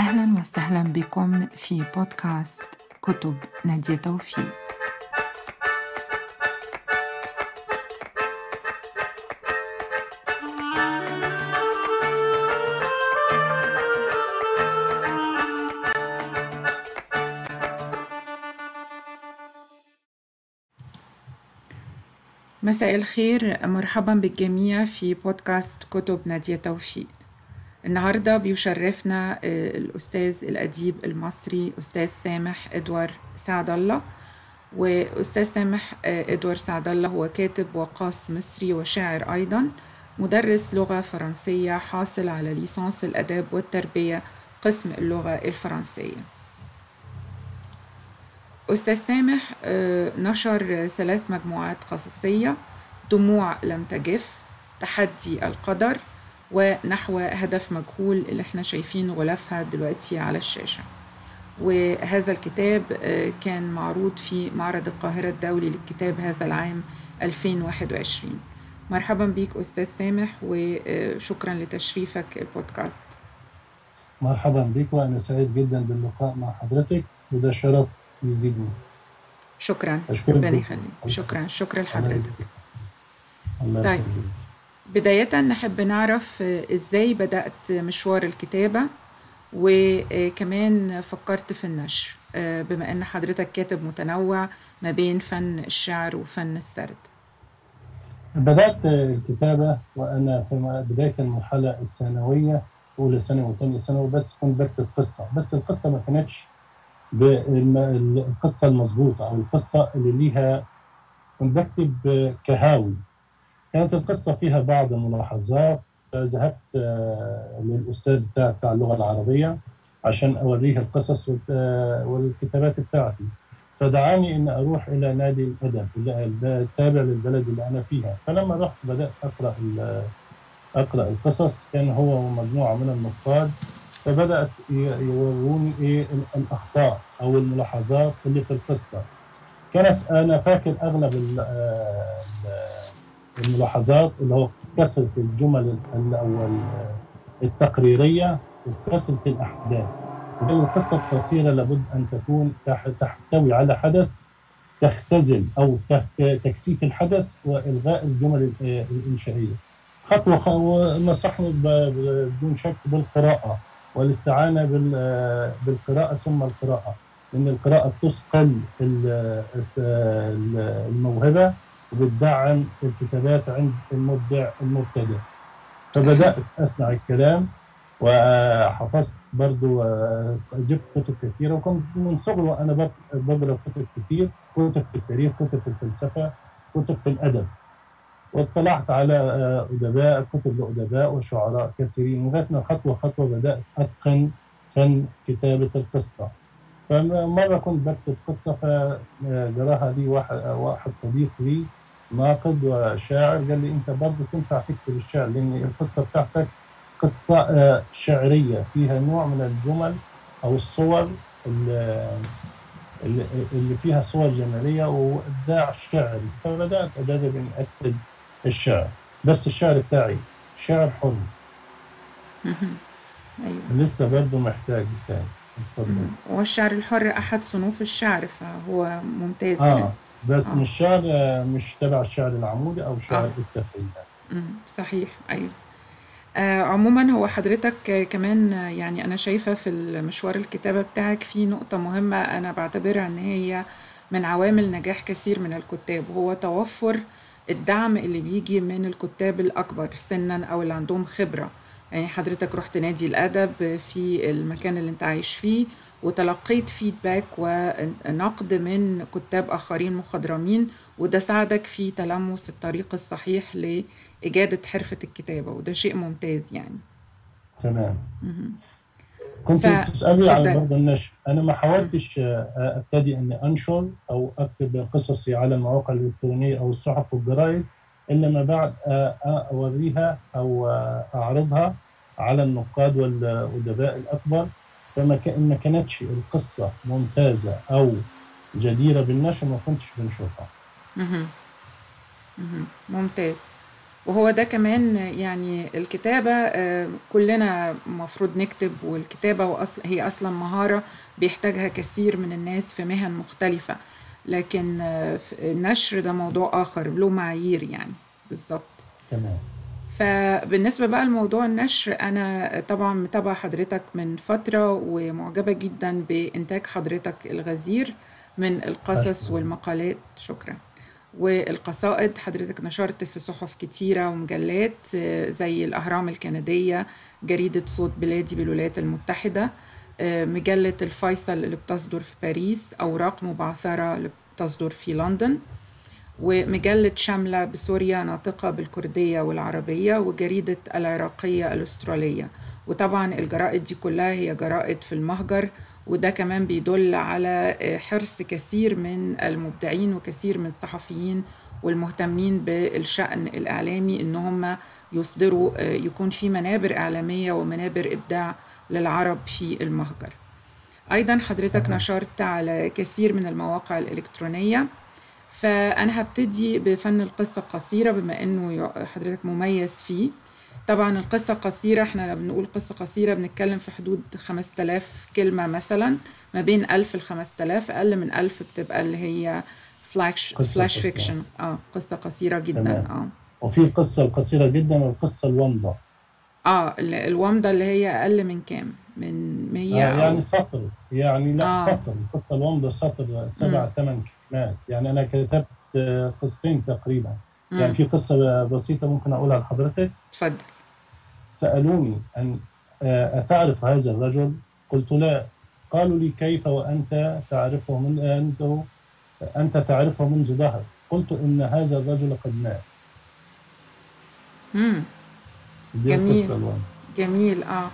أهلا وسهلا بكم في بودكاست كتب نادية توفيق. مساء الخير. مرحبا بالجميع في بودكاست كتب نادية توفيق. النهاردة بيشرفنا آه، الأستاذ الأديب المصري أستاذ سامح إدوار سعد الله وأستاذ سامح آه، إدوار سعد الله هو كاتب وقاص مصري وشاعر أيضا مدرس لغة فرنسية حاصل على ليسانس الأداب والتربية قسم اللغة الفرنسية. أستاذ سامح آه، نشر ثلاث مجموعات قصصية. دموع لم تجف. تحدي القدر. ونحو هدف مجهول اللي إحنا شايفين غلافها دلوقتي على الشاشة. وهذا الكتاب آه، كان معروض في معرض القاهرة الدولي للكتاب هذا العام 2021 مرحبا بيك أستاذ سامح وشكرا لتشريفك البودكاست. مرحبا بك وأنا سعيد جدا باللقاء مع حضرتك وده شرف يزيدني شكرا. ربنا يخليك. شكرا. شكرا لحضرتك. طيب. بداية نحب نعرف إزاي بدأت مشوار الكتابة وكمان فكرت في النشر بما إن حضرتك كاتب متنوع ما بين فن الشعر وفن السرد. بدأت الكتابة وأنا في بداية المرحلة الثانوية أولى ثانوي وثانية ثانوي بس كنت بكتب قصة. بس القصة ما كانتش بالقصة المضبوطة أو القصة اللي ليها كنت بكتب كهاوي. كانت القصة فيها بعض الملاحظات. ذهبت آه، للأستاذ بتاع, بتاع اللغة العربية عشان أوريه القصص والكتابات بتاعتي. فدعاني إن أروح إلى نادي الأدب التابع للبلد اللي أنا فيها. فلما رحت بدأت أقرأ أقرأ القصص. كان هو ومجموعة من النقاد. فبدأت يوروني إيه الأخطاء أو الملاحظات اللي في القصة. كانت أنا فاكر أغلب الملاحظات اللي هو كثرة الجمل الأول التقريرية وكثرة الأحداث. القصة القصيرة لابد أن تكون تحتوي على حدث تختزل أو تكثيف الحدث وإلغاء الجمل الإنشائية. خطوة ونصحني بدون شك بالقراءة والاستعانة بالقراءة ثم القراءة. لأن القراءة تثقل الموهبة وبتدعم الكتابات عند المبدع المبتدئ فبدأت أسمع الكلام وحفظت برضو جبت كتب كثيرة وكنت من صغري وأنا بقرأ كتب كثير كتب في التاريخ كتب في الفلسفة كتب في الأدب. واطلعت على أدباء كتب لأدباء وشعراء كثيرين لغاية ما خطوة خطوة بدأت أتقن فن كتابة القصة. فمرة كنت بكتب قصة فجراها لي واحد, واحد صديق لي ناقد وشاعر قال لي أنت برضه تنفع تكتب الشعر لأن القصة بتاعتك قصة آه، شعرية فيها نوع من الجمل أو الصور اللي فيها صور جمالية وإبداع شعري. فبدأت اجرب اني أكتب الشعر. بس الشعر بتاعي شعر حر أيوه. لسه برضه محتاج ثاني والشعر الحر أحد صنوف الشعر فهو ممتاز. آه. بس آه. مش شعر مش تبع الشعر العمودي أو شعر آه. التفعيل صحيح أيوه آه عموما هو حضرتك كمان يعني أنا شايفة في المشوار الكتابة بتاعك في نقطة مهمة أنا بعتبرها إن هي من عوامل نجاح كثير من الكتاب هو توفر الدعم اللي بيجي من الكتاب الأكبر سنا أو اللي عندهم خبرة يعني حضرتك رحت نادي الأدب في المكان اللي أنت عايش فيه وتلقيت فيدباك ونقد من كتاب آخرين مخضرمين وده ساعدك في تلمس الطريق الصحيح لإجادة حرفة الكتابة وده شيء ممتاز يعني. تمام. كنت ف... تسألي على برضه النشر. أنا ما حاولتش أبتدي أني أنشر أو أكتب قصصي على المواقع الإلكترونية أو الصحف والجرايد إلا ما بعد أوريها أو أعرضها على النقاد والأدباء الأكبر. فما ما كانتش القصة ممتازة أو جديرة بالنشر ما كنتش بنشوفها. ممتاز. وهو ده كمان يعني الكتابة آه، كلنا مفروض نكتب والكتابة وأصل هي أصلا مهارة بيحتاجها كثير من الناس في مهن مختلفة. لكن آه، النشر ده موضوع آخر له معايير يعني. بالظبط. تمام. فبالنسبة بقى لموضوع النشر أنا طبعا متابعة حضرتك من فترة ومعجبة جدا بإنتاج حضرتك الغزير من القصص. والمقالات. شكرا. والقصائد حضرتك نشرت في صحف كتيرة ومجلات آه، زي الأهرام الكندية جريدة صوت بلادي بالولايات المتحدة آه، مجلة الفيصل اللي بتصدر في باريس أوراق مبعثرة اللي بتصدر في لندن. ومجلة شاملة بسوريا ناطقة بالكردية والعربية وجريدة العراقية الأسترالية. وطبعا الجرائد دي كلها هي جرائد في المهجر وده كمان بيدل على آه، حرص كثير من المبدعين وكثير من الصحفيين والمهتمين بالشأن الإعلامي إن هم يصدروا آه، يكون في منابر إعلامية ومنابر إبداع للعرب في المهجر. أيضا حضرتك. نشرت على كثير من المواقع الإلكترونية. فأنا هبتدي بفن القصة القصيرة بما إنه حضرتك مميز فيه طبعا القصة القصيرة إحنا لما بنقول قصة قصيرة بنتكلم في حدود 5000 كلمة مثلا ما بين 1000 ل 5000 أقل من 1000 بتبقى اللي هي flash flash قصيرة. fiction آه قصة قصيرة جدا تمام. آه وفي القصة القصيرة جدا والقصة الومضة آه ال- الومضة اللي هي أقل من كام؟ من 100 آه أو يعني سطر يعني لا آه. سطر القصة الومضة سطر سبع ثمان كلمات يعني أنا كتبت آه، قصتين تقريبا. يعني مم. في قصة بسيطة ممكن أقولها لحضرتك. اتفضل سألوني أن آه، أتعرف هذا الرجل؟ قلت لا. قالوا لي كيف وأنت تعرفه من أنت أنت تعرفه منذ ظهر قلت إن هذا الرجل قد مات. مم. دي جميل. جميل آه.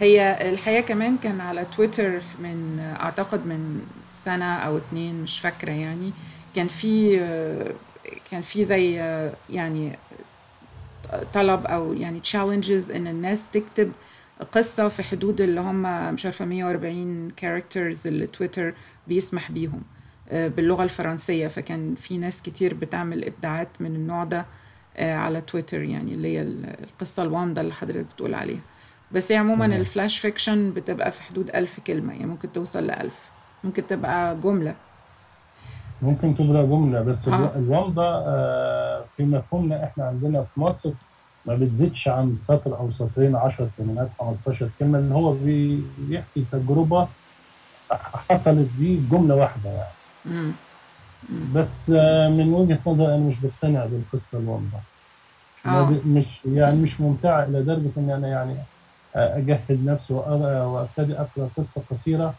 هي الحقيقة كمان كان على تويتر من أعتقد من سنة أو اتنين مش فاكرة يعني. كان في آه، كان في زي آه، يعني طلب أو يعني challenges إن الناس تكتب قصة في حدود اللي هم مش عارفة 140 characters اللي تويتر بيسمح بيهم آه، باللغة الفرنسية. فكان في ناس كتير بتعمل إبداعات من النوع ده على تويتر يعني اللي هي ال- القصة الوامضة اللي حضرتك بتقول عليها. بس هي عموما. ال flash fiction بتبقى في حدود ألف كلمة يعني ممكن توصل لألف. ممكن تبقى جملة ممكن تبقى جملة بس آه. الو- الومضة آه، في مفهومنا إحنا عندنا في مصر ما بتزيدش عن سطر أو سطرين 10 كلمات 15 كلمة اللي هو بي- بيحكي تجربة حصلت دي جملة واحدة يعني مم. بس آه، من وجهة نظري أنا مش بقتنع بالقصة الومضة ما آه. مش يعني مش ممتعة إلى درجة إن أنا يعني اجهد نفسي وأبتدي أقرأ قصة قصيرة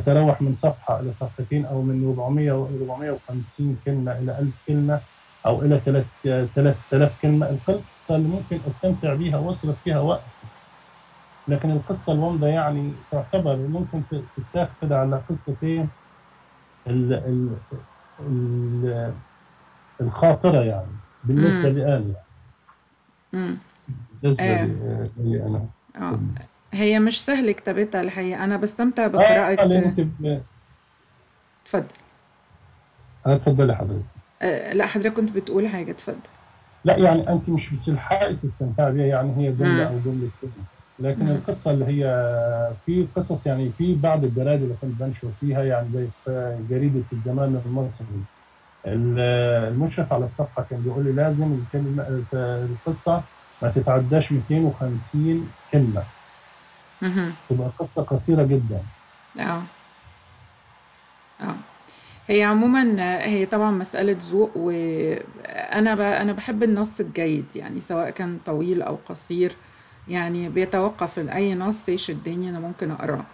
تتراوح من صفحة إلى صفحتين أو من 400 و 450 كلمة إلى 1000 كلمة أو إلى 3000 كلمة القصة اللي ممكن أستمتع بيها وأصرف فيها وقت لكن القصة الومضة يعني تعتبر ممكن تتاخد على قصتين ال ال ال الخاطرة يعني بالنسبة. لي أنا يعني مم. بالنسبة آه. لي أنا آه هي مش سهل كتابتها الحقيقة أنا بستمتع آه بقراءة لأن أنت اتفضل اتفضلي حضرتك آه، لا حضرتك كنت بتقول حاجة اتفضل لا يعني أنت مش بتلحقي تستمتعي بيها يعني هي جملة مم. أو جملتين لكن مم. القصة اللي هي في قصص يعني في بعض الجرائد اللي كنت بنشر فيها يعني زي في جريدة الزمان المصري ال- المشرف على الصفحة كان بيقول لي لازم الكلمة القصة ما تتعداش 250 كلمة مهم. تبقى قصة قصيرة جدا. آه. آه. هي عموما هي طبعا مسألة ذوق وأنا ب... أنا بحب النص الجيد يعني سواء كان طويل أو قصير يعني بيتوقف أي نص يشدني أنا ممكن أقرأه.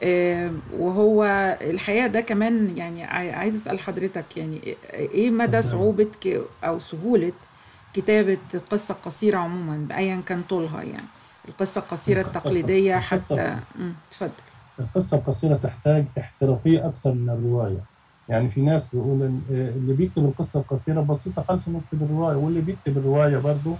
آه، وهو الحقيقة ده كمان يعني عاي- عايز أسأل حضرتك يعني إيه مدى. صعوبة. أو سهولة كتابة قصة قصيرة عموما بأيا كان طولها يعني؟ القصة القصيرة القصة- التقليدية القصة- حتى. مم، اتفضل القصة القصيرة تحتاج احترافية أكثر من الرواية. يعني في ناس بيقول آه، اللي بيكتب القصة القصيرة بسيطة خالص إنه يكتب الرواية واللي بيكتب الرواية برضه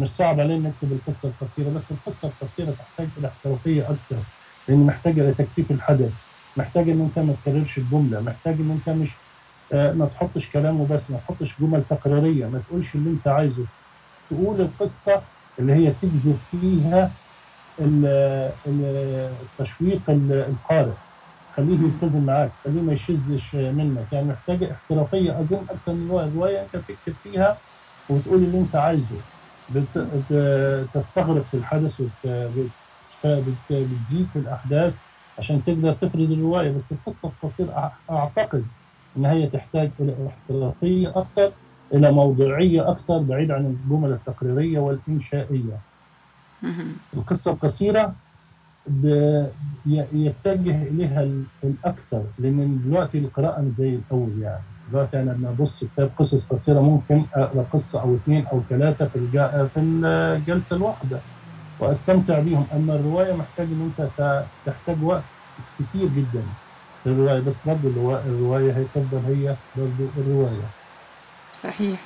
مش صعب عليه إنه يكتب القصة القصيرة. بس القصة القصيرة تحتاج إلى احترافية أكثر لأن محتاجة إلى تكثيف الحدث محتاج إن أنت ما تكررش الجملة محتاج إن أنت مش آه، ما تحطش كلام وبس ما تحطش جمل تكرارية ما تقولش اللي أنت عايزه. تقول القصة اللي هي تجذب فيها ال- ال- التشويق ال- القارئ. خليه يلتزم معاك خليه ما يشذش منك. يعني محتاجه احترافية أظن أكثر من رواية. أنت تكتب فيها وتقول اللي أنت عايزه. تستغرق في الحدث وت- بت- بت- بتزيد في الأحداث عشان تقدر تفرد الرواية. بس القصة القصيرة أعتقد إن هي تحتاج إلى احترافية أكثر إلى موضوعية أكثر بعيد عن الجمل التقريرية والإنشائية. مهم. القصة القصيرة يتجه إليها ال- الأكثر لأن دلوقتي القراءة مش زي الأول يعني. دلوقتي أنا لما أبص كتاب قصص قصيرة ممكن أقرأ قصة أو اثنين أو ثلاثة في في الجلسة الواحدة وأستمتع بيهم. أما الرواية محتاج إن أنت ت- تحتاج وقت كتير جدا للرواية. بس برضه الروا- الرواية هي تفضل هي برضه الرواية. صحيح.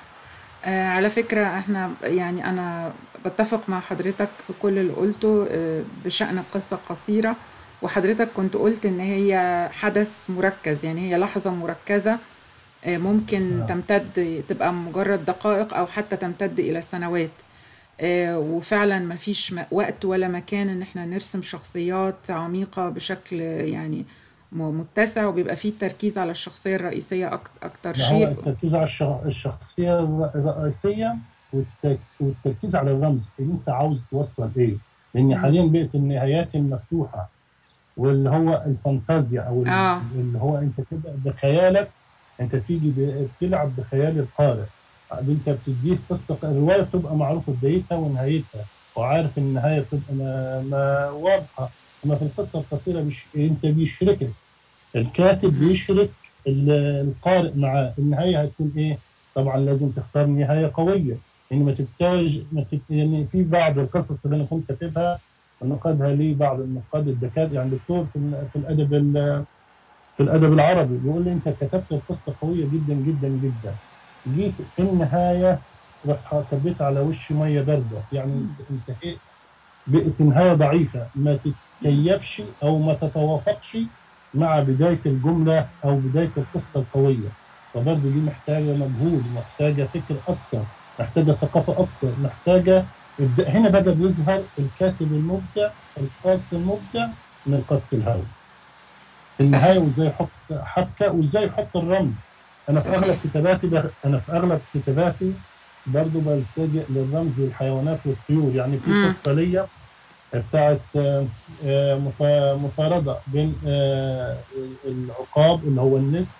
آه على فكرة إحنا يعني أنا بتفق مع حضرتك في كل اللي قلته آه بشأن القصة القصيرة وحضرتك كنت قلت إن هي حدث مركز يعني هي لحظة مركزة آه ممكن آه. تمتد تبقى مجرد دقائق أو حتى تمتد إلى سنوات. آه وفعلا مفيش وقت ولا مكان إن إحنا نرسم شخصيات عميقة بشكل يعني متسع وبيبقى فيه التركيز على الشخصية الرئيسية أك- أكتر ما هو شيء. التركيز على الشخ- الشخصية الر- الرئيسية والت- والتركيز على الرمز. اللي أنت عاوز توصل إيه؟ لأن. حاليا بقت النهايات المفتوحة واللي هو الفانتازيا أو آه. اللي هو أنت تبدأ بخيالك أنت تيجي بتلعب بخيال القارئ. أنت بتديه قصة الرواية بتبقى معروفة بدايتها ونهايتها وعارف النهاية بتبقى ما, ما واضحة. اما في القصة القصيرة مش انت بيشركك الكاتب. بيشرك ال- القارئ معاه النهاية هتكون إيه؟ طبعا لازم تختار نهاية قوية يعني ما تتوج ما. يعني في بعض القصص اللي أنا كنت كاتبها ونقدها لي بعض النقاد الدكاترة يعني دكتور في, في الأدب ال- في الأدب العربي بيقول لي أنت كتبت القصة قوية جدا جدا جدا جيت في النهاية رحت كبيت على وش مية بارده يعني انتهيت نهاية ضعيفة ما تتكيفش أو ما تتوافقش مع بداية الجملة أو بداية القصة القوية. فبرضه دي محتاجة مجهود محتاجة فكر أكثر محتاجة ثقافة أكثر محتاجة هنا بقى بيظهر الكاتب المبدع القاص المبدع من القاص الهوي في النهاية وإزاي يحط حبكة وإزاي يحط الرمز. أنا في. أغلب كتاباتي بخ... أنا في أغلب كتاباتي برضه بلتجئ للرمز والحيوانات والطيور يعني في. قصه ليا بتاعت آه، آه، مفا- مفارقة بين آه، العقاب اللي هو النسر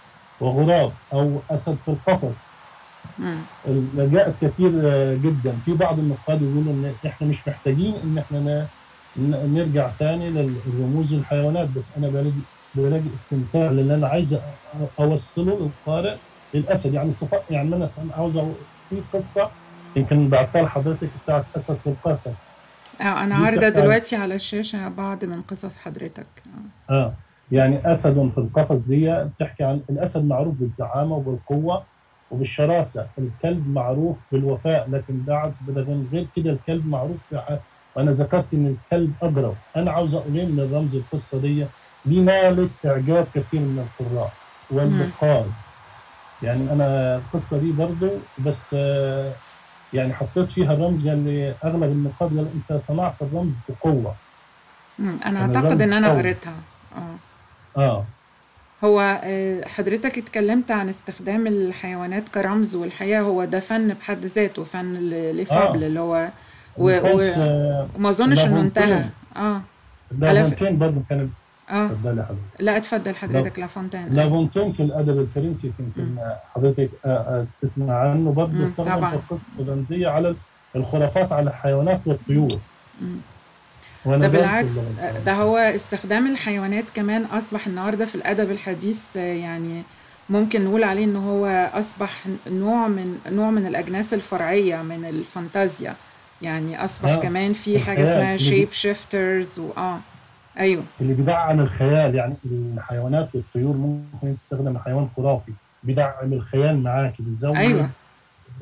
وغراب أو أسد في القفص. جاءت كثير جدا. في بعض النقاد يقولوا إن إحنا مش محتاجين إن إحنا نرجع تاني للرموز الحيوانات. بس أنا بلاقي بلاقي استمتاع لأن أنا عايز أوصله للقارئ للأسد. يعني صفاء يعني أنا عاوز في قصة يمكن بعتها لحضرتك بتاعت أسد في القفص. آه أنا عن- دلوقتي على الشاشة بعض من قصص حضرتك آه. آه يعني أسد في القفص دي بتحكي عن الأسد معروف بالزعامة وبالقوة وبالشراسة، الكلب معروف بالوفاء لكن بعد لكن غير كده الكلب معروف وأنا ذكرت إن الكلب أجرب، أنا عاوز أقول إيه من الرمز القصة دي؟ دي نالت اعجاب كثير من القراء والنقاد. يعني أنا القصة دي برضو بس آه يعني حطيت فيها الرمز اللي أغلب قال أنت صنعت الرمز بقوة. أنا يعني أعتقد إن أنا قريتها. آه. آه. هو آه، حضرتك اتكلمت عن استخدام الحيوانات كرمز والحقيقة هو ده فن بحد ذاته فن لفابل اللي هو و... و... وما أظنش إنه. انتهى. آه. لافونتين برضه كانت آه. اتفضلي حضرتك. لا اتفضل حضرتك لافونتين. لافونتين في الأدب الفرنسي يمكن حضرتك آه، آه، تسمع عنه برضه استخدم طبعاً. في القصة الرمزيه على الخرافات على الحيوانات والطيور. ده بالعكس. ده هو استخدام الحيوانات كمان أصبح النهاردة في الأدب الحديث آه، يعني ممكن نقول عليه إن هو أصبح نوع من نوع من الأجناس الفرعية من الفانتازيا. يعني أصبح آه، كمان في الخيال. اسمها shape shifters وآه أيوه. اللي بيدعم الخيال يعني الحيوانات والطيور ممكن تستخدم حيوان خرافي بيدعم الخيال معاك بيزود أيوه.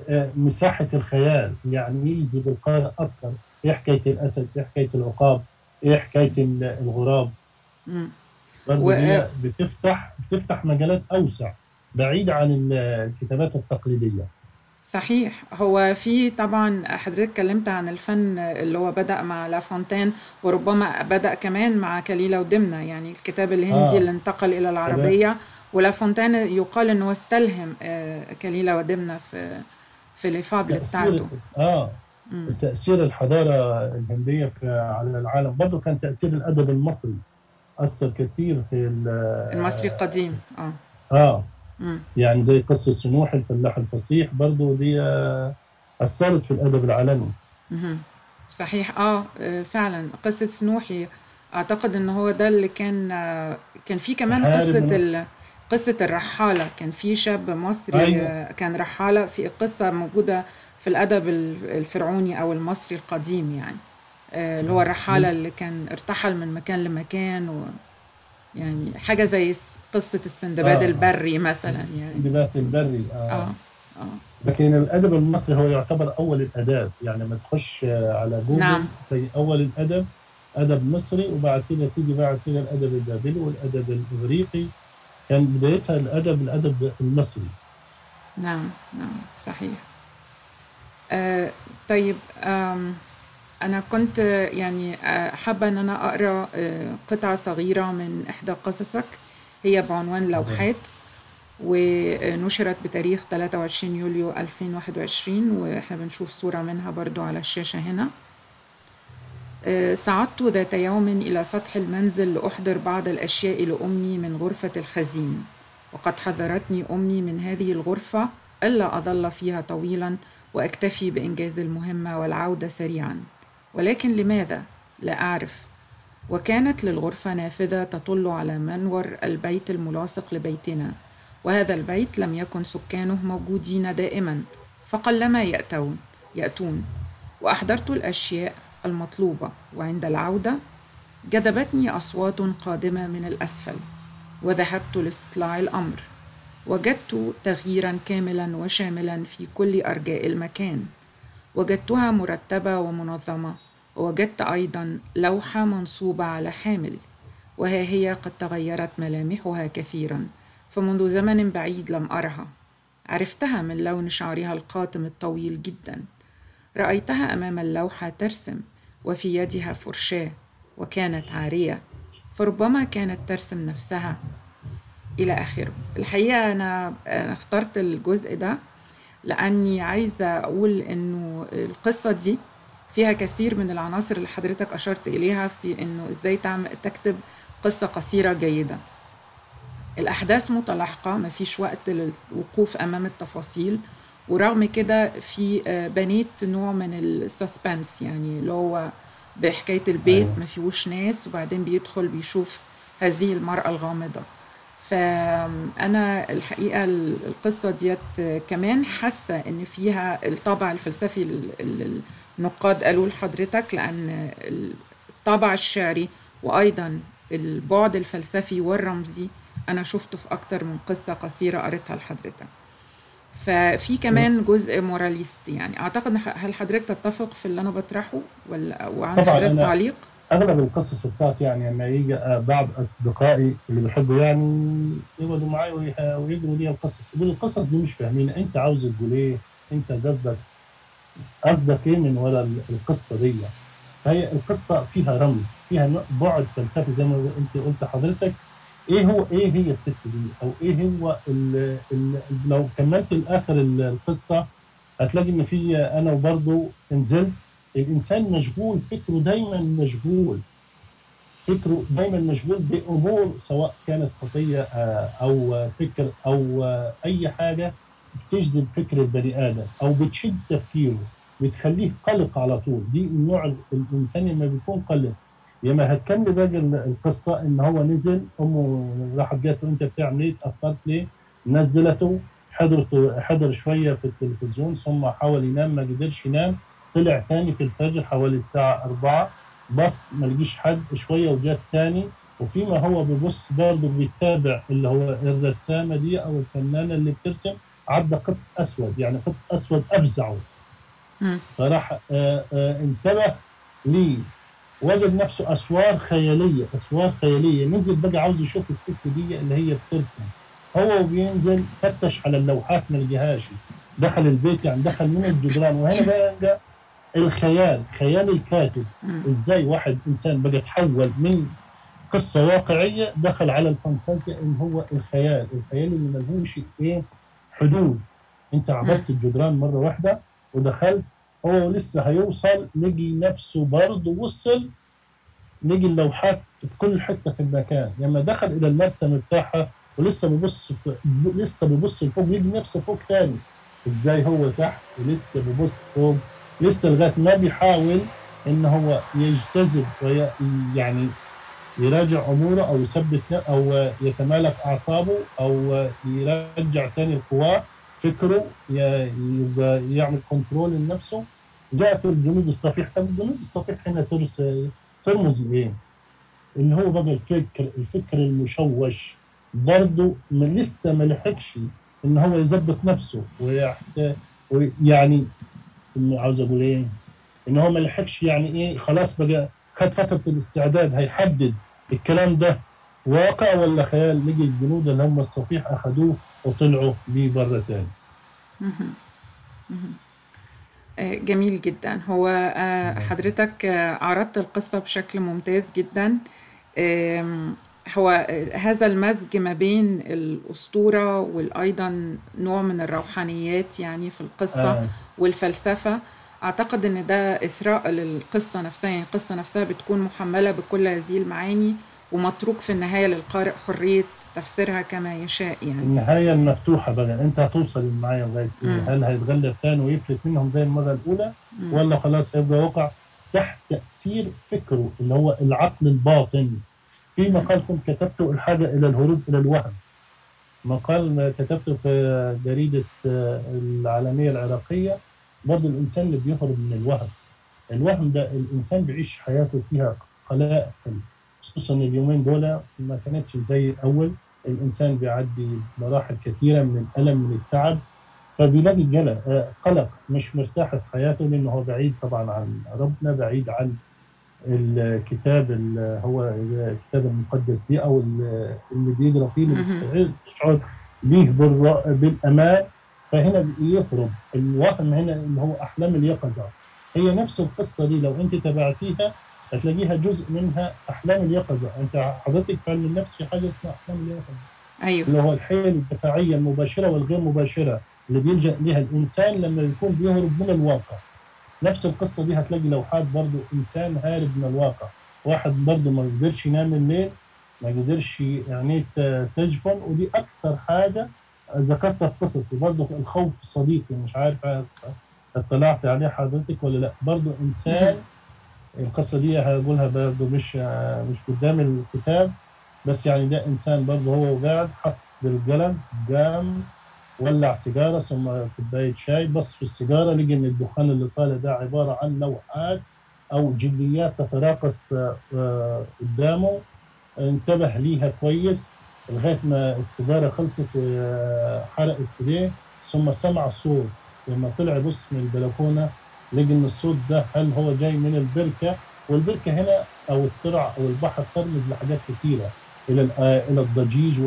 آه، مساحة الخيال يعني يجذب القارئ أكثر إيه حكاية الأسد؟ إيه حكاية العقاب؟ إيه حكاية ال- الغراب؟ و- هي بتفتح بتفتح مجالات أوسع بعيد عن ال- الكتابات التقليدية. صحيح. هو في طبعا حضرتك اتكلمت عن الفن اللي هو بدأ مع لافونتين وربما بدأ كمان مع كليلة ودمنة يعني الكتاب الهندي آه. اللي انتقل إلى العربية. ولافونتين يقال إنه استلهم آه، كليلة ودمنة في في ال fables بتاعته. آه. تأثير الحضارة الهندية في على العالم. برضه كان تأثير الأدب المصري أثر كثير في ال- المصري القديم آه. آه. يعني زي قصة سنوح الفلاح الفصيح برضه دي آه، أثرت في الأدب العالمي. مهم. صحيح. آه آه، فعلا. قصة سنوحي أعتقد إن هو ده اللي كان آه، كان في كمان محارب قصة من- ال... قصة الرحالة. كان في شاب مصري أيوة. كان رحالة. في قصة موجودة في الأدب ال- الفرعوني أو المصري القديم يعني. اللي هو الرحالة اللي كان ارتحل من مكان لمكان و يعني حاجة زي قصة السندباد آه. البري مثلا يعني بذات البري آه. آه آه لكن الأدب المصري هو يعتبر أول الآداب يعني لما تخش آه، على جوجل نعم. في أول الأدب أدب مصري وبعد كده تيجي بعد كده الأدب البابلي والأدب الإغريقي كان بدايتها الأدب الأدب المصري نعم نعم صحيح آه طيب آم أنا كنت آه، يعني آه، حابة إن أنا أقرأ آه، قطعة صغيرة من إحدى قصصك. هي بعنوان لوحات ونشرت بتاريخ 23 يوليو 2021 وإحنا بنشوف صورة منها برضو على الشاشة هنا. آه، صعدت ذات يوم إلى سطح المنزل لأحضر بعض الأشياء لأمي من غرفة الخزين. وقد حذرتني أمي من هذه الغرفة ألا أظل فيها طويلا وأكتفي بإنجاز المهمة والعودة سريعا. ولكن لماذا؟ لا أعرف. وكانت للغرفة نافذة تطل على منور البيت الملاصق لبيتنا وهذا البيت لم يكن سكانه موجودين دائما فقلما يأتون يأتون. وأحضرت الأشياء المطلوبة وعند العودة جذبتني أصوات قادمة من الأسفل. وذهبت لاستطلاع الأمر. وجدت تغييرا كاملا وشاملا في كل أرجاء المكان. وجدتها مرتبة ومنظمة. ووجدت أيضا لوحة منصوبة على حامل وها هي قد تغيرت ملامحها كثيرا فمنذ زمن بعيد لم أرها. عرفتها من لون شعرها القاتم الطويل جدا. رأيتها أمام اللوحة ترسم وفي يدها فرشاة وكانت عارية. فربما كانت ترسم نفسها. إلى آخره. الحقيقة أنا اخترت الجزء ده لأني عايزة أقول إنه القصة دي فيها كثير من العناصر اللي حضرتك أشرت إليها في إنه إزاي تعمل تكتب قصة قصيرة جيدة الأحداث متلاحقة مفيش وقت للوقوف أمام التفاصيل ورغم كده في آه، بنيت نوع من السسبنس يعني اللي هو بحكاية البيت أيوة. ما فيهوش ناس وبعدين بيدخل بيشوف هذه المرأة الغامضة فأنا الحقيقة ال- القصة ديت كمان حاسة إن فيها الطابع الفلسفي النقاد قالوا لحضرتك لأن الطابع الشعري وأيضا البعد الفلسفي والرمزي أنا شفته في أكتر من قصة قصيرة قريتها لحضرتك. ففي كمان جزء موراليست يعني أعتقد هل حضرتك تتفق في اللي أنا بطرحه ولا وعندك حضرتك تعليق؟ أغلب القصص بتاعتي يعني لما يجي آه، بعض أصدقائي اللي بيحبوا يعني يقعدوا معايا ويجروا لي القصص. يقول القصص دي مش فاهمين أنت عاوز تقول إيه؟ أنت قصدك قصدك إيه من ورا ال- القصة دي. فهي القصة فيها رمز فيها بعد فلسفي زي ما انت قلت حضرتك. إيه هو إيه هي الست دي؟ أو إيه هو ال ال لو كملت لآخر ال- القصة هتلاقي إن في أنا وبرضه نزلت الإنسان مشغول فكره دايما مشغول. فكره دايما مشغول بأمور سواء كانت خطية آه، أو فكر أو آه، أي حاجة. بتجذب فكر البني آدم أو بتشد تفكيره بتخليه قلق على طول. دي النوع ال- الإنسان لما بيكون قلق. لما هتكمل باقي ال- القصة إن هو نزل أمه راحت جات أنت بتعمل إيه؟ اتأخرت ليه؟ نزلته حضرته حضر شوية في التلفزيون ثم حاول ينام ما قدرش ينام. طلع تاني في الفجر حوالي الساعة أربعة بص ما لقيش حد شوية وجات تاني. وفيما هو بيبص برضه بيتابع اللي هو الرسامة دي أو الفنانة اللي بترسم. عدى قط أسود يعني قط أسود أفزعه. مم. فراح آه آه انتبه ليه وجد نفسه أسوار خيالية أسوار خيالية. نزل بقى عاوز يشوف الست دي اللي هي بترسم هو وبينزل فتش على اللوحات ما لقيهاش دخل البيت يعني دخل من الجدران. وهنا بقى الخيال خيال الكاتب. إزاي واحد إنسان بقى تحول من قصة واقعية دخل على الفانتازيا إن هو الخيال. الخيال اللي ملهوش إيه؟ حدود. انت عبرت الجدران مرة واحدة ودخلت هو لسه هيوصل لقي نفسه برضه وصل لقي اللوحات في كل حتة في المكان. لما دخل إلى المرسم بتاعها ولسه بيبص لسه بيبص لفوق يجي نفسه فوق تاني. إزاي هو تحت ولسه بيبص فوق؟ لسه لغاية ما بيحاول إن هو يجتذب يعني يراجع أموره أو يثبت أو يتمالك أعصابه أو يرجع تاني القواه فكره يعمل كنترول لنفسه. جاءت الجنود الصفيح طب الجنود الصفيح هنا ترمز لإيه؟ اللي هو بقى الفكر الفكر المشوش. برضه لسه ما لحقش إن هو يظبط نفسه ويحت- ويعني عاوز أقول إيه؟ إن هو ما لحقش يعني إيه؟ خلاص بقى خد فترة الاستعداد هيحدد. الكلام ده واقع ولا خيال؟ نجي الجنود اللي هم الصفيح أخذوه وطلعوا بيه بره تاني. آه، جميل جدا. هو آه، حضرتك آه، عرضت القصة بشكل ممتاز جدا. هو هذا المزج ما بين الأسطورة والأيضا نوع من الروحانيات يعني في القصة آه. والفلسفة. أعتقد إن ده إثراء للقصة نفسها يعني القصة نفسها بتكون محملة بكل هذه المعاني ومتروك في النهاية للقارئ حرية تفسيرها كما يشاء يعني النهاية المفتوحة بقى أنت هتوصل معايا؟ مم. هل هيتغلب تاني ويفلت منهم زي المرة الأولى مم. ولا خلاص هيبقى واقع تحت تأثير فكره اللي هو العقل الباطن في مقال كنت كتبته الحاجة إلى الهروب إلى الوهم مقال كتبته في جريدة آه، العالمية العراقية برضه الإنسان اللي بيهرب من الوهم. الوهم ده الإنسان بيعيش حياته فيها قلائل خصوصا اليومين دول ما كانتش زي الأول. الإنسان بيعدي مراحل كثيرة من الالم من التعب فبيلاقي آه، قلق مش مرتاح في حياته لأنه هو بعيد طبعا عن ربنا بعيد عن الكتاب اللي هو الكتاب المقدس دي أو ال- اللي بيقرا فيه به بالر- بالأمان. فهنا يهرب الوهم هنا اللي هو أحلام اليقظة. هي نفس القصة دي لو أنت تبعتيها هتلاقيها جزء منها أحلام اليقظة. أنت حضرتك في علم النفس في حاجة اسمها أحلام اليقظة. أيوه. اللي هو الحيل الدفاعية المباشرة والغير مباشرة اللي بيلجأ لها الإنسان لما يكون بيهرب من الواقع نفس القصة دي هتلاقي لوحات برضو إنسان هارب من الواقع. واحد برضو ما قدرش ينام الليل ما قدرش يعني ت- تجفن ودي أكثر حاجة ذكرتها في قصصي برضو الخوف صديقي مش عارف اطلعت عليه حضرتك ولا لا. برضو إنسان القصة دي هقولها برضو مش مش قدام الكتاب بس يعني ده إنسان برضه هو وقاعد حط بالقلم قام ولع سيجارة ثم كوباية شاي بص في السيجارة لقى إن الدخان اللي طالع ده عبارة عن لوحات أو جليات تتراقص آه، قدامه انتبه ليها كويس. لغاية ما السيجاره خلصت آه، حرقت ايديه ثم سمع صوت لما طلع بص من البلكونة لقى إن الصوت ده هل هو جاي من البركة؟ والبركة هنا أو الترع أو البحر ترمز لحاجات كثيره إلى ال- آه، إلى الضجيج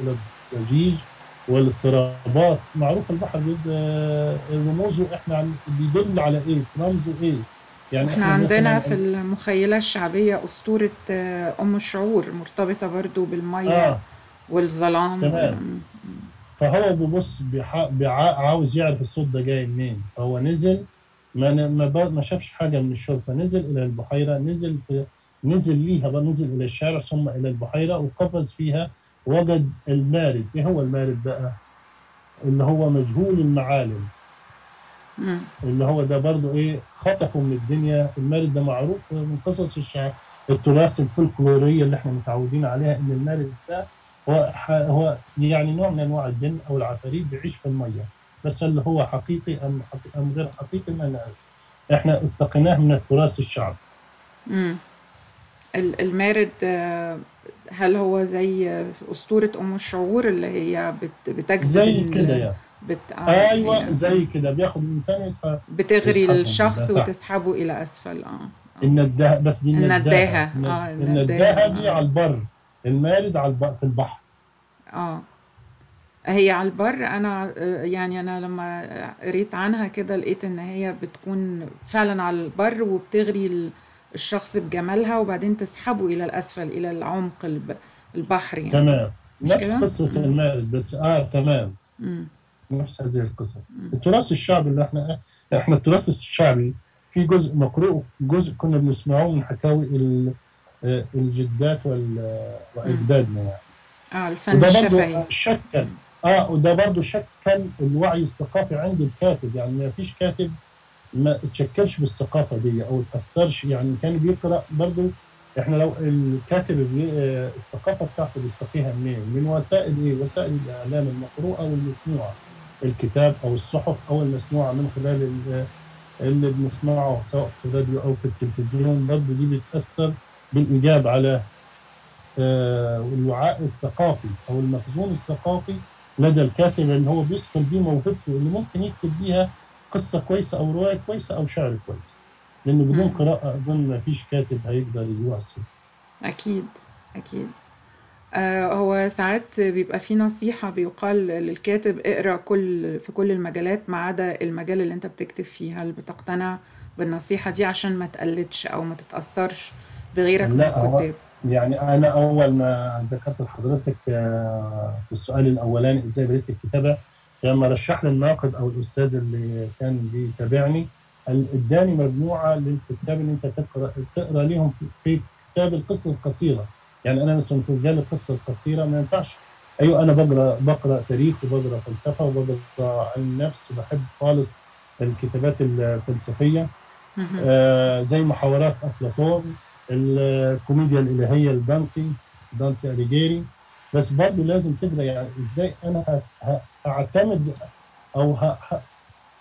إلى الضجيج والاضطرابات. معروف البحر بيد- آه، رموزه إحنا بيدل على إيه؟ رمزه إيه؟ يعني إحنا عندنا في المخيلة الشعبية أسطورة آه، أم الشعور مرتبطة برضو بالمية آه والظلام. تمام. فهو بيبص عاوز يعرف الصوت ده جاي منين. فهو نزل ما ما, ما شافش حاجة من الشرطه نزل إلى البحيرة نزل في نزل ليها بقى نزل إلى الشارع ثم إلى البحيرة وقفز فيها وجد المارد. إيه هو المارد بقى؟ اللي هو مجهول المعالم. اللي هو ده برضو إيه خطفه من الدنيا. المارد ده معروف من قصص الشعر التراث الفلكلوريه اللي إحنا متعودين عليها إن المارد ده هو هو يعني نوع من أنواع الجن أو العفاريت بيعيش في المية. بس اللي هو حقيقي أم حقيقي أم غير حقيقي؟ ما نعرف. إحنا اتقيناه من التراث الشعبي مم. ال- المارد هل هو زي أسطورة أم الشعور اللي هي بت- بتجذب زي كده يعني. بت... آه، أيوه هي زي كده بياخد الانسان يبقى بتغري الشخص ده. وتسحبه إلى أسفل آه النداهه بس دي. النداهه آه، النداهه. دي على البر المارد على البر في البحر آه هي على البر أنا آه، يعني أنا لما قريت عنها كده لقيت إن هي بتكون فعلا على البر وبتغري ال- الشخص بجمالها وبعدين تسحبه إلى الأسفل إلى العمق الب- البحر يعني تمام مش نفس مم. المارد بس آه تمام مم. نفس هذه القصة. مم. التراث الشعبي اللي إحنا إحنا التراث الشعبي في جزء مقروء جزء كنا بنسمعه من حكاوي آه، الجدات وال- وأجدادنا يعني. آه الفن الشفهي. برضه شكل آه وده برضه شكل الوعي الثقافي عند الكاتب. يعني ما فيش كاتب ما اتشكلش بالثقافة دي أو اتأثرش. يعني كان بيقرأ برضه إحنا لو الكاتب آه، الثقافة بتاعته بيستقيها منين؟ من وسائل إيه؟ وسائل الإعلام المقروءة والمسموعة. الكتاب أو الصحف أو المسموعة من خلال ال- اللي بنسمعه سواء في الراديو أو في التلفزيون. برضه دي بتأثر بالإيجاب على آه، الوعاء الثقافي أو المخزون الثقافي لدى الكاتب ان هو بيدخل بيه موهبته اللي ممكن يكتب بيها قصة كويسة أو رواية كويسة أو شعر كويس. لأنه بدون. قراءة أظن ما فيش كاتب هيقدر يواصل أكيد أكيد. آه هو ساعات بيبقى في نصيحة بيقال للكاتب اقرأ كل في كل المجالات ما عدا المجال اللي انت بتكتب فيه. هل بتقتنع بالنصيحة دي عشان ما تقلدش أو ما تتأثرش بغيرك من الكتاب؟ يعني أنا أول ما ذكرت لحضرتك آه، في السؤال الأولاني إزاي بدأت الكتابة لما رشح لي الناقد أو الأستاذ اللي كان بيتابعني إداني مجموعة للكتاب اللي أنت تقرأ تقرأ ليهم في- كتاب القصة القصيرة. يعني أنا مثلا في مجال القصة القصيرة ما ينفعش. أيوه أنا بقرا بقرأ تاريخ وبقرأ فلسفة وبقرأ علم نفس بحب خالص الكتابات الفلسفية. آه، زي محاورات أفلاطون الكوميديا الإلهية لدانتي دانتي أليجيري. بس برضه لازم تقرأ يعني إزاي أنا هعتمد أو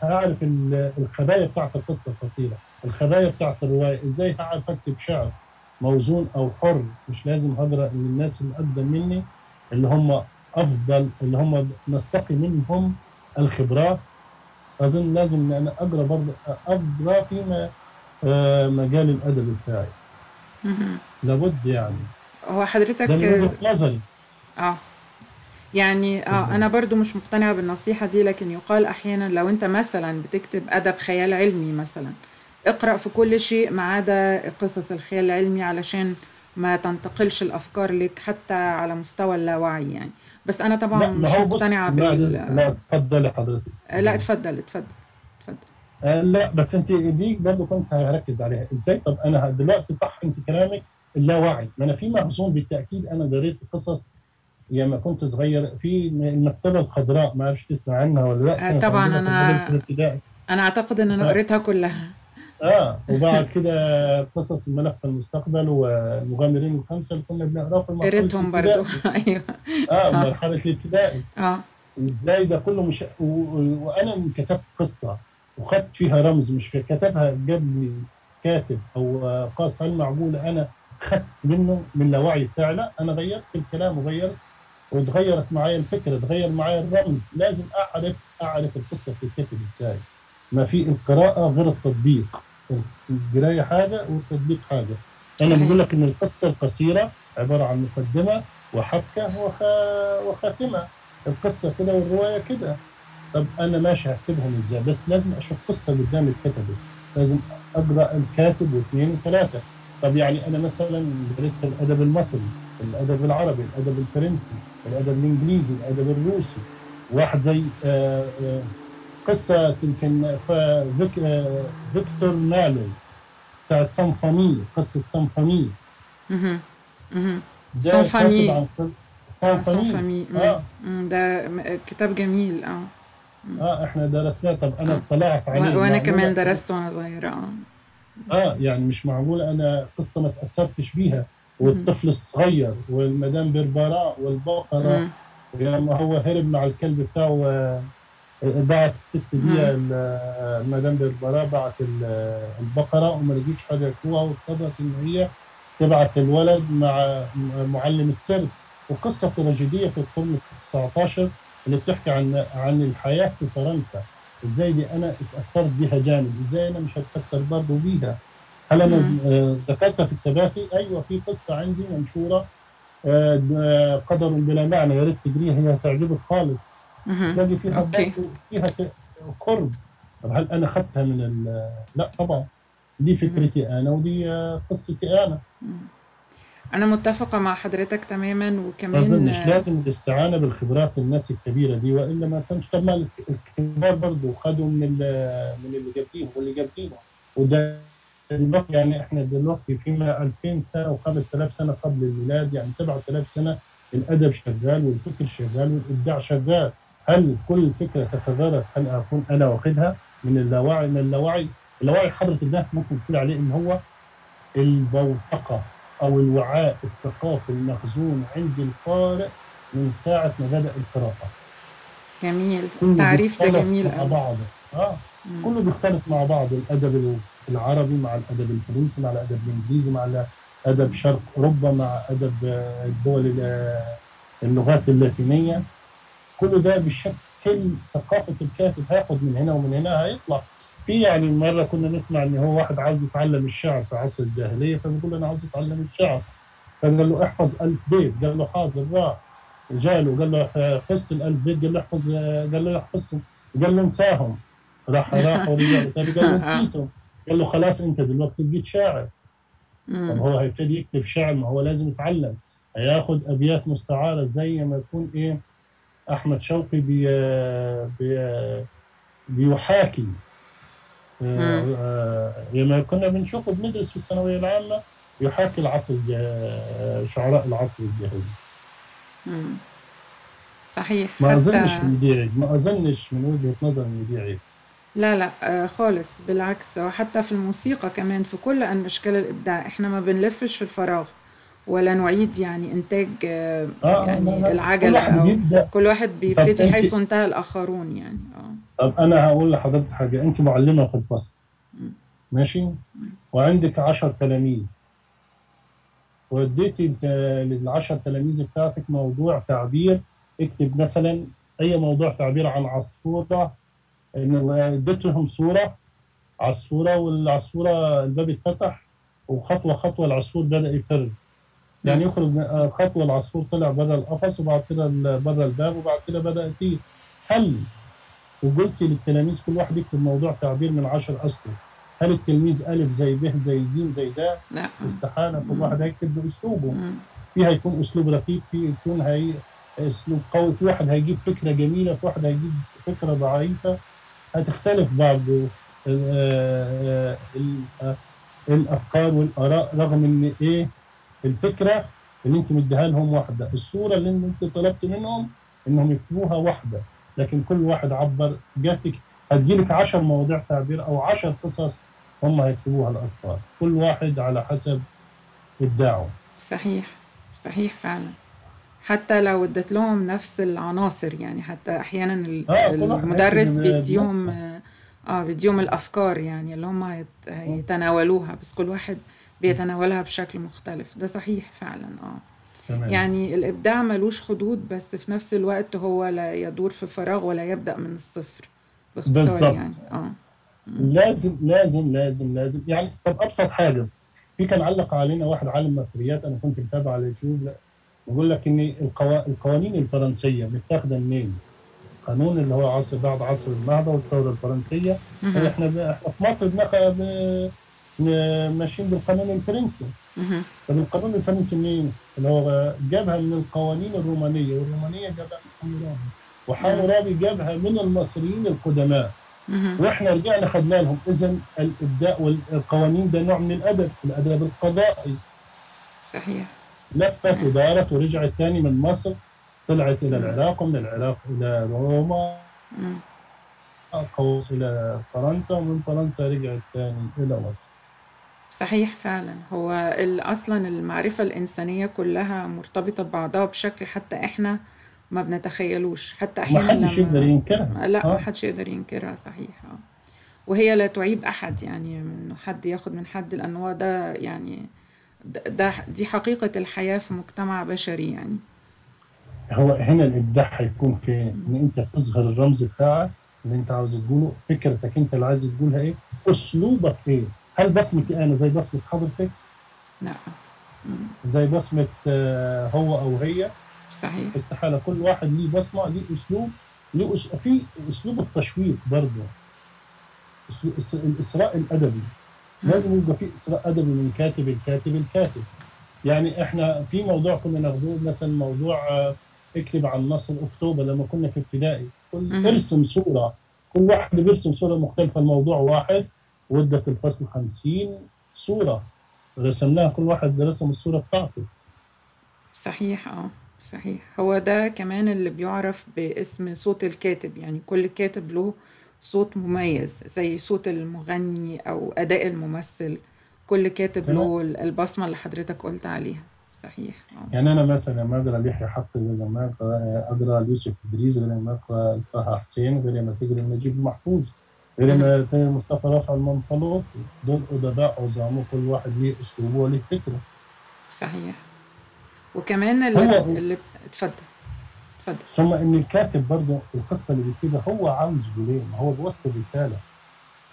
هعرف ال- الخبايا بتاعت القصة القصيرة الخبايا بتاعت الرواية إزاي هعرف أكتب شعر؟ موزون أو حر مش لازم هقرا من الناس اللي أقدم مني اللي هم أفضل اللي هم نستقي منهم الخبرات أظن لازم إن أنا أقرأ برضه أقرأ فيما آه، مجال الأدب بتاعي. لابد يعني. هو حضرتك ده من نظري. آه. يعني آه. أنا برضو مش مقتنعة بالنصيحة دي لكن يقال أحيانا لو أنت مثلا بتكتب أدب خيال علمي مثلا اقرأ في كل شيء ما عدا قصص الخيال العلمي علشان ما تنتقلش الأفكار لك حتى على مستوى اللاوعي يعني. بس أنا طبعا لا مش ما بص مقتنعة لا بال لا اتفضلي حضرتك. لا اتفضل اتفضل اتفضل. آه، لا بس أنت دي برضه كنت هركز عليها. إزاي؟ طب أنا دلوقتي صح انت كلامك اللاوعي. ما أنا في مخزون بالتأكيد أنا قريت قصص لما كنت صغير. في المكتبه الخضراء ما أعرفش تسمع عنها ولا لأ. آه، طبعاً الابتدائي. أنا أعتقد إن أنا آه. قريتها كلها. آه وبعد كده قصص الملف المستقبل والمغامرين الخمسة اللي كنا بنقراها في المرحله قريتهم الابتدائي. أيوه. آه مرحلة الابتدائي. آه. إزاي ده كله مش و... وأنا كتبت قصة وخدت فيها رمز مش كتبها جاب لي كاتب أو آه، قاص علم معقوله أنا خدت منه من اللاوعي بتاعي لا أنا غيرت الكلام وغيرت وتغيرت معايا الفكرة تغير معايا الرمز. لازم أعرف أعرف القصة بتتكتب إزاي. ما في القراءة غير التطبيق. القرايه حاجة والتطبيق حاجة. أنا. بقول لك إن القصة القصيرة عبارة عن مقدمة وحبكة وخ... وخاتمة. القصة كده والرواية كده. طب أنا ماشي هكتبهم إزاي؟ بس لازم أشوف قصة قدامي اتكتبت لازم أقرأ الكاتب واثنين وثلاثة. طب يعني أنا مثلا درست الأدب المصري الأدب العربي الأدب الفرنسي الأدب الإنجليزي الأدب الروسي. واحد زي آه، آه، قصة يمكن آه، هيكتور مالو. ده Sans famille. قصة- آه، سامفوني. Sans famille. آه. مم. ده م- كتاب جميل. آه. آه إحنا درسناه. طب أنا آه. اطلعت عليه. و- وأنا كمان درست وأنا صغيرة آه. آه يعني مش معقول. أنا قصة ما تأثرتش بيها. والطفل الصغير والمدام باربران والبقره مم. ولما هو هرب مع الكلب بتاعه آه، بعت الست دي المدام بربراء بعت ال- البقرة وما لقيتش حاجة ياكلوها واضطرت إن هي تبعت الولد مع معلم السرد وقصة تراجيدية في القرن ال 19 اللي بتحكي عن عن الحياة في فرنسا. إزاي دي أنا اتأثرت بيها جامد؟ إزاي أنا مش هتأثر برضه بيها؟ هل أنا. آه، ذكرتها في التباكي أيوه في قصة عندي منشورة آه، قدر بلا معنى يا ريت تجريها هي هتعجبك خالص. تلاقي فيها أوكي. فيها ك- قرب. طب هل أنا اخذتها من ال لا طبعا. دي فكرتي أنا ودي آه، قصتي أنا. أنا متفقة مع حضرتك تماما ما وكمان اظنش آه، لازم الاستعانة بالخبرات الناس الكبيرة دي والا ما كانش طب ما الكبار برضه خدوا من من اللي جابينهم واللي جابينهم وده دلوقتي يعني إحنا دلوقتي فيما 2000 سنة و5000 سنة قبل الميلاد يعني 7000 سنة الأدب شغال والفكر شغال والإبداع شغال. هل كل فكرة تتدرس هل أكون أنا واخدها من اللاوعي؟ من اللاوعي؟ اللاوعي حضرة الناس ممكن تقول عليه إن هو البوتقة أو الوعاء الثقافي المخزون عند القارئ من ساعة ما بدأ القراءه جميل. التعريف ده جميل مع بعضه آه. مم. كله بيختلط مع بعض الأدب العربي مع الأدب الفرنسي مع الأدب الإنجليزي مع ادب شرق أوروبا مع أدب الدول ال- اللغات اللاتينية. كل ده بيشكل ثقافة الكاتب هياخد من هنا ومن هنا هيطلع. في يعني مرة كنا نسمع إن هو واحد عاوز يتعلم الشعر في عصر الجاهلية فبيقول أنا عاوز أتعلم الشعر. فقال له احفظ ألف بيت. قال له حاضر راح. جاله. قال له حفظت الألف بيت. قال له احفظ قال له احفظهم قال له انساهم. راح راح ورجع قال له نسيتهم قال له خلاص أنت دلوقتي بقيت شاعر. طب. هو هيبتدي يكتب شعر؟ ما هو لازم يتعلم. هياخد أبيات مستعارة زي ما يكون إيه أحمد شوقي بي بي بيحاكي. آه، لما كنا بنشوفه بندرس في الثانوية العامة يحاكي العصر شعراء العصر الجاهلي. صحيح. ما اظنش حتى ان دي عيب ما أظنش من وجهة نظري ان دي عيب لا لا آه، خالص بالعكس وحتى في الموسيقى كمان في كل أن أشكال الإبداع إحنا ما بنلفش في الفراغ. ولا نعيد يعني إنتاج آه، آه يعني لا لا كل أو كل واحد بيبتدي حيث انتهى الآخرون يعني آه. طب أنا هقول لحضرتك حاجة أنت معلمة في الفصل. ماشي؟ وعندك 10 تلاميذ. وديتي للعشر تلاميذ بتاعتك موضوع تعبير. اكتب مثلا أي موضوع تعبير عن عصفورة. إن اديت لهم صورة عصفورة والعصفورة الباب اتفتح وخطوة خطوة العصفور بدأ يفر. يعني يخرج آه، خطوه العصفور طلع بره القفص وبعد كده بره الباب وبعد كده بدا يطير هل وقلت للتلاميذ كل واحد يكتب موضوع تعبير من عشر أسطر؟ هل التلميذ ألف زي ب زي ج زي د؟ لا. استحالة. كل واحد هيكتب بأسلوبه. في هيكون أسلوب رقيق في يكون هي أسلوب قوي في واحد هيجيب فكرة جميلة في واحد هيجيب فكرة ضعيفة. هتختلف بعض الأفكار والآراء رغم إن إيه الفكرة اللي انت مديها لهم واحدة. الصورة اللي انت طلبت منهم انهم يكتبوها واحدة. لكن كل واحد عبر جاتك هتجيلك 10 مواضيع تعبير أو 10 قصص هم هيكتبوها الأطفال. كل واحد على حسب إبداعه. صحيح. صحيح فعلا. حتى لو اديت لهم نفس العناصر يعني حتى أحيانا آه، المدرس بيديهم. آه بيديهم الأفكار يعني اللي هم هيت- هيتناولوها. بس كل واحد بيتناولها بشكل مختلف. ده صحيح فعلا آه. تمام. يعني الإبداع ملوش حدود بس في نفس الوقت هو لا يدور في فراغ ولا يبدأ من الصفر باختصار بالضبط. يعني آه. لازم لازم لازم لازم. يعني طب أبسط حاجة في كان علق علينا واحد عالم مصريات أنا كنت متابعه على اليوتيوب بيقول لك إن القوا... القوانين الفرنسية متاخدة منين؟ قانون اللي هو عصر بعد عصر النهضه والثورة الفرنسية. إحنا ب... إحنا في مصر بناخد ماشيين بالقانون الفرنسي. طب القانون الفرنسي منين؟ اللي هو جابها من القوانين الرومانية والرومانية جابها من حمورابي وحمورابي جابها من المصريين القدماء. وإحنا رجعنا خدنا لهم. اذا الإبداع والقوانين ده نوع من الأدب الأدب القضائي. صحيح. لفت ودارت ورجعت تاني من مصر. طلعت إلى العراق ومن العراق إلى روما. إلى فرنسا ومن فرنسا رجعت تاني إلى مصر. صحيح فعلا. هو أصلا المعرفة الإنسانية كلها مرتبطة ببعضها بشكل حتى إحنا ما بنتخيلوش. حتى ما أحيانا حدش يقدر ينكرها. لا ما آه. حدش يقدر ينكرها صحيح. آه. وهي لا تعيب أحد يعني إنه حد ياخد من حد لأن هو ده يعني ده ده- دي حقيقة الحياة في مجتمع بشري يعني. هو هنا الإبداع هيكون في إن أنت تظهر الرمز بتاعك اللي أنت عاوز تقوله فكرتك أنت اللي عايز تقولها إيه؟ أسلوبك إيه؟ هل بصمتي أنا زي بصمة حضرتك لا. مم. زي بصمة آه، هو أو هي؟ صحيح. استحاله كل واحد ليه بصمة ليه أسلوب له أس- في أسلوب التشويق برضه. الإسراء الأدبي. لازم يبقى في إسراء أدبي من كاتب الكاتب الكاتب يعني إحنا في موضوع كنا ناخذوه مثلا موضوع آه، اكتب عن نصر أكتوبر لما كنا في ابتدائي. كل. ارسم صورة. كل واحد بيرسم صورة مختلفة الموضوع واحد. في الفصل 50 صورة رسمناها كل واحد رسم الصورة بتاعته. صحيح آه صحيح. هو ده كمان اللي بيعرف باسم صوت الكاتب يعني كل كاتب له صوت مميز زي صوت المغني أو أداء الممثل. كل كاتب له البصمة اللي حضرتك قلت عليها. صحيح آه. يعني أنا مثلا لما اقرا ليحيى حق غير لما اقرا اقرا يوسف إدريس غير لما اقرا طه حسين غير لما تقرأ نجيب محفوظ. غير مصطفى رافع المنفلوطي دول أدباء عظام وكل واحد ليه أسلوبه وليه فكره. صحيح. وكمان اللي, اللي اتفضل. اتفضل. ثم إن الكاتب برضه القصة اللي بيكتبها هو عاوز يقول ما هو بيوصل رساله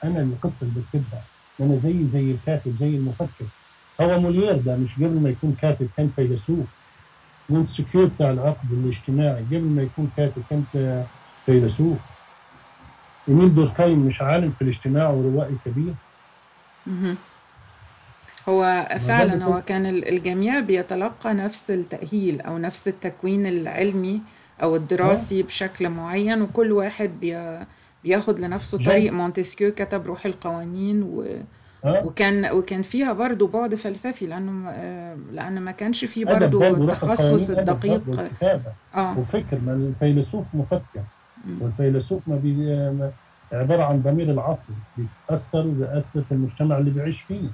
أنا القصة اللي بكتبها. أنا زي زي الكاتب زي المفكر. هو مولير ده مش قبل ما يكون كاتب كان فيلسوف. مونتسكيو بتاع العقد الاجتماعي قبل ما يكون كاتب كان فيلسوف. إيميل دوركايم مش عالم في الاجتماع وروائي كبير. هو فعلا برضه هو كان ال- الجميع بيتلقى نفس التأهيل أو نفس التكوين العلمي أو الدراسي بشكل معين وكل واحد بي بياخد لنفسه جد. طريق مونتسكيو كتب روح القوانين و... ها وكان وكان فيها برضو بعد فلسفي لأنه م- آه، لأن ما كانش فيه برضه التخصص الدقيق برضه آه وفكر ما الفيلسوف مفكر. والفيلسوف ما بي عبارة عن ضمير العصر بيتأثر وبيأثر في المجتمع اللي بيعيش فيه.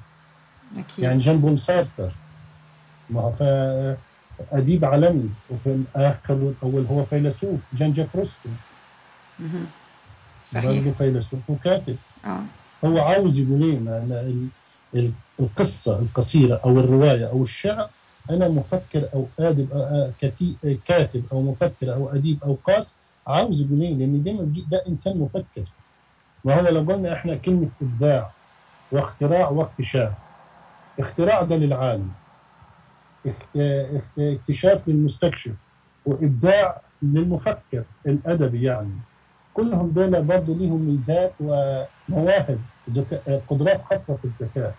أكيد. يعني جان بول سارتر ما هو أديب عالمي وفي الآخر الأول هو فيلسوف جان جاك روسو. صحيح. برضه فيلسوف وكاتب. آه. هو عاوز يقول إيه؟ ما أنا ال- ال- القصة القصيرة أو الرواية أو الشعر أنا مفكر أو أدب أو- أو كتي- كاتب أو مفكر أو أديب أو قاس عاوز يقول إيه؟ لأن دايما بيجي- ده إنسان مفكر. ما هو لو قلنا إحنا كلمة إبداع واختراع واكتشاف اختراع ده للعالم. اكتشاف للمستكشف وإبداع للمفكر الأدبي يعني. كلهم دول برضه ليهم ميزات ومواهب قدرات خاصة في الذكاء.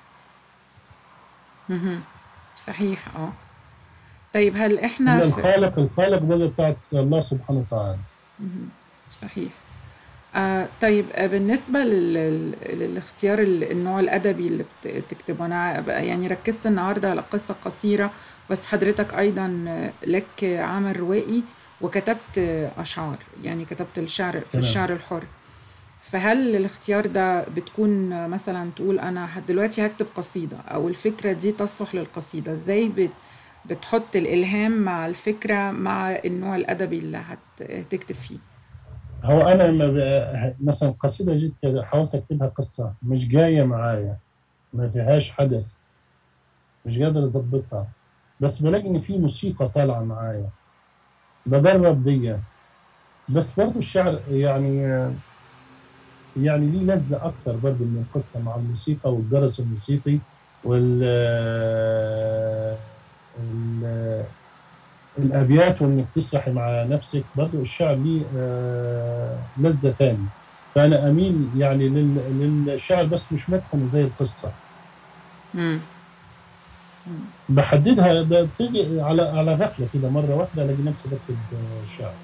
صحيح آه. طيب هل إحنا الخالق الخالق ده بتاعت الله سبحانه وتعالى. صحيح. آه طيب آه بالنسبة لل... لل- للاختيار ال- النوع الأدبي اللي بت- بتكتبه أنا يعني ركزت النهاردة على قصة قصيرة بس حضرتك أيضا آه، لك عمل روائي وكتبت أشعار يعني كتبت الشعر في تمام. الشعر الحر. فهل الاختيار ده بتكون مثلا تقول أنا دلوقتي هكتب قصيدة أو الفكرة دي تصلح للقصيدة؟ إزاي بت... بتحط الإلهام مع الفكرة مع النوع الأدبي اللي هت- هتكتب فيه. هو أنا لما مثلا قصيدة جيت كده حاولت أكتبها قصة مش جاية معايا ما فيهاش حدث مش قادر أظبطها بس بلاقي إن في موسيقى طالعة معايا بجرب دي بس برضه الشعر يعني يعني ليه لذة أكتر برضه من القصة مع الموسيقى والجرس الموسيقي وال ال- الأبيات وإنك تسرحي مع نفسك برضه الشعر ليه آه، لذة تاني فأنا أميل يعني لل- للشعر بس مش متقن زي القصة. مم. بحددها بتيجي على على غفلة كده مرة واحدة ألاقي نفسي بكتب شعر.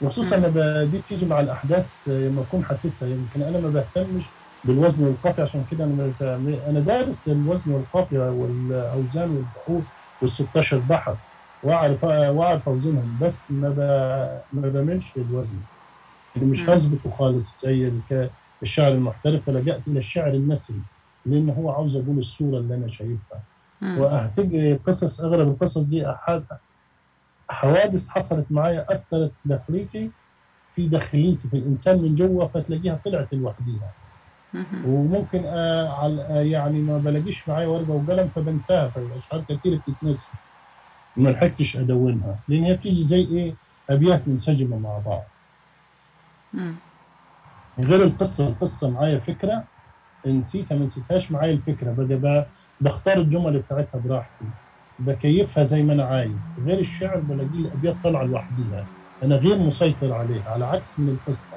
وخصوصا دي بتيجي مع الأحداث آه، لما أكون حاسسها يمكن أنا ما بهتمش بالوزن والقافية عشان كده بت- أنا دارس الوزن والقافية والأوزان والبحور وال 16 بحر وأعرف وأعرف أوزنهم بس ما ب- ما بعملش الوزن اللي مش مم. هظبطه خالص زي الشعر المحترف فلجأت إلى الشعر النثري لأن هو عاوز أقول الصورة اللي أنا شايفها مم. وهتيجي قصص أغلب القصص دي أحد حوادث حصلت معايا أثرت داخليتي في داخليتي في الإنسان من جوه فتلاقيها طلعت لوحديها. وممكن آه على آه يعني ما بلاقيش معايا ورقة وقلم فبنساها فالاشعار كتير بتتنسي. ما لحقتش أدونها لأن هي بتيجي زي إيه؟ أبيات منسجمة مع بعض. غير القصة القصة معايا فكرة نسيتها ما نسيتهاش معايا الفكرة. بقى بختار الجمل بتاعتها براحتي بكيفها زي ما أنا عايز. غير الشعر بلاقي الأبيات طالعة لوحديها. أنا غير مسيطر عليها على عكس من القصة.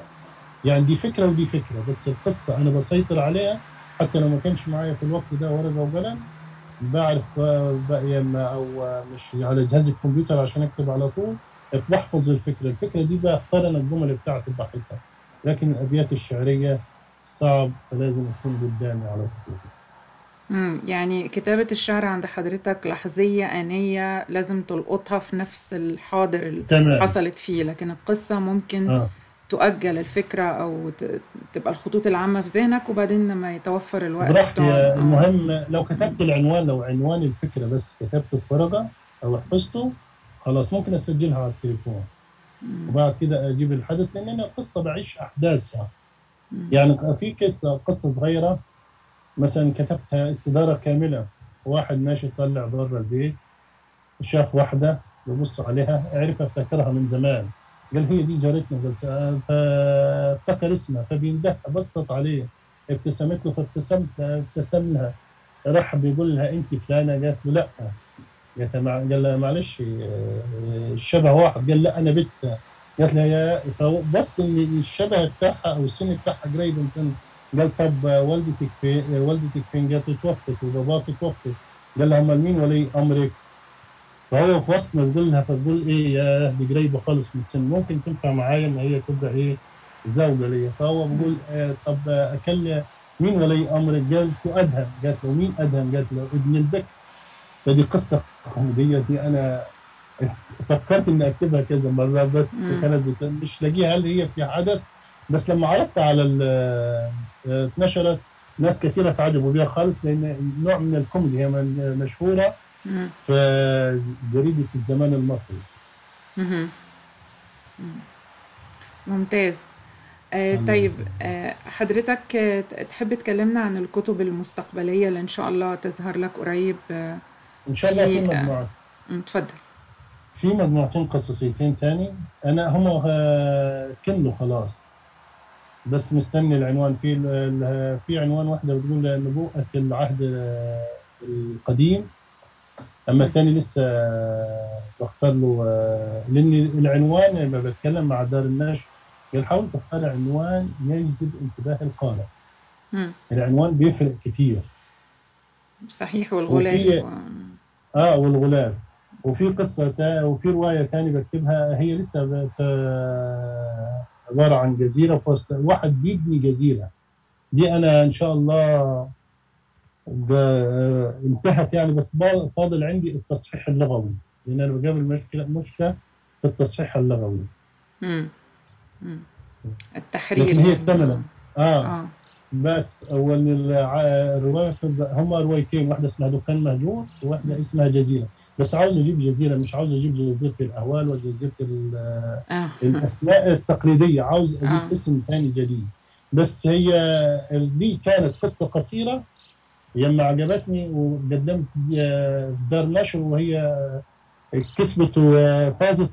يعني دي فكرة ودي فكرة بس القصة أنا بسيطر عليها حتى لو ما كانش معايا في الوقت ده ورقه وقلم بعرف آه، بقى أو آه، مش على جهاز الكمبيوتر عشان أكتب على طول بحفظ الفكرة. الفكرة دي بختار أنا الجمل بتاعتي بحثها لكن الأبيات الشعرية صعب فلازم يكون قدامي على طول. امم يعني كتابة الشعر عند حضرتك لحظية آنية لازم تلقطها في نفس الحاضر اللي تمام. حصلت فيه لكن القصة ممكن آه. تؤجل الفكرة أو ت- تبقى الخطوط العامة في ذهنك وبعدين لما يتوفر الوقت براحتي. المهم لو كتبت العنوان لو عنوان الفكرة بس كتبته في ورقة أو حفظته خلاص ممكن أسجلها على التليفون. وبعد كده أجيب الحدث لأن أنا قصة بعيش احداثها. يعني في قصة قصة صغيرة مثلا كتبتها استدارة كاملة واحد ماشي طلع بره البيت شاف واحدة ببص عليها عرف افتكرها من زمان قال هي دي جارتنا قلت. فافتكر اسمها فبيندهها بصت عليه ابتسمت له فابتسمت ابتسم لها. راح بيقول لها أنت فلانة؟ قالت له لا. قال لها معلش الشبه واحد. قال لا أنا بنت. قالت لها يا فبص إن الشبه بتاعها أو السن بتاعها قريب من قال طب والدتك في آه، والدتك فين؟ قالت توفت وباباك توفت. قال لها أمال مين ولي أمرك؟ فهو في وقت ما تقول لها فتقول إيه يا دي قريبه خالص من السن ممكن تنفع معايا إن هي تبقى إيه زوجة ليا فهو بيقول آه طب أكلم مين ولي امرك؟ قال له أدهم قالت له مين أدهم؟ قالت له ابن البكر فدي قصة كوميدية دي أنا فكرت إني أكتبها كذا مرة بس. كانت مش لاقيها هل هي في حدث بس لما عرضت على آه، اتنشرت ناس كثيرة تعجبوا بها خالص لأن نوع من الكوميدي هي مشهورة جريده الزمان المصري. مم. ممتاز. آه. طيب آه حضرتك آه، تحب تكلمنا عن الكتب المستقبلية اللي إن شاء الله تظهر لك قريب آه إن شاء الله في- مجموعة. مم، اتفضل. في مجموعتين قصصيتين تاني. أنا هم آه، كملوا خلاص. بس مستني العنوان. في في عنوان واحدة بتقول نبوءة العهد آه، القديم. أما الثاني لسه بختار له آه، لأن العنوان لما بتكلم مع دار النشر قال حاول تختار عنوان يجذب انتباه القارئ. العنوان بيفرق كتير. صحيح والغلاف وفي- و... آه والغلاف. وفي قصة تا وفي رواية ثانية بكتبها هي لسه بت- عبارة عن جزيرة في وسط واحد بيبني جزيرة. دي أنا إن شاء الله ب- انتهت يعني بس فاضل عندي التصحيح اللغوي. لأن أنا بقابل مشكلة مشكلة في التصحيح اللغوي. مم. مم. التحرير. لكن هي. اكتملت آه. آه. بس أول الرواية هم روايتين واحدة اسمها دكان مهجور وواحدة اسمها جزيرة. بس عاوز أجيب جزيرة مش عاوز أجيب جزيرة الأهوال ولا جزيرة ال- آه. الأسماء التقليدية. عاوز أجيب آه. اسم ثاني جديد. بس هي دي كانت قصة قصيرة لما عجبتني وقدمت في دار نشر وهي كسبت وفازت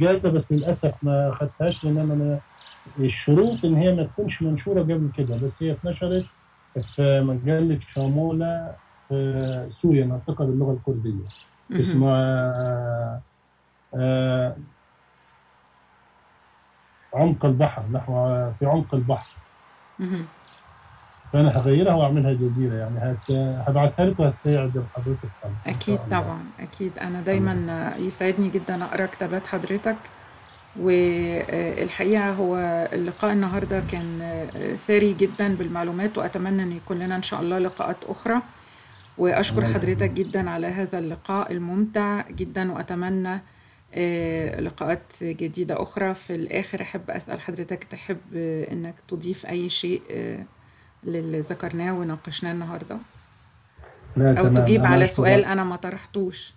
جائزة بس للأسف ما خدتهاش لأن أنا الشروط إن هي ما تكونش منشورة قبل كده بس هي اتنشرت في مجلة شاموله في سوريا ناطقه باللغة الكردية. اسمها آه، عمق البحر نحو في عمق البحر. فأنا هغيرها وأعملها جزيره يعني. هبعتها لك وهتعجب حضرتك الله. طبعا أكيد أنا دايما يسعدني جدا أقرأ كتابات حضرتك والحقيقة هو اللقاء النهاردة كان ثري جدا بالمعلومات وأتمنى أن يكون لنا إن شاء الله لقاءات أخرى وأشكر الله حضرتك. جدا على هذا اللقاء الممتع جدا وأتمنى آه، لقاءات جديدة أخرى في الآخر أحب أسأل حضرتك تحب آه، إنك تضيف أي شيء آه، للي ذكرناه وناقشناه النهارده. تمام. تجيب على. سؤال أنا ما طرحتوش.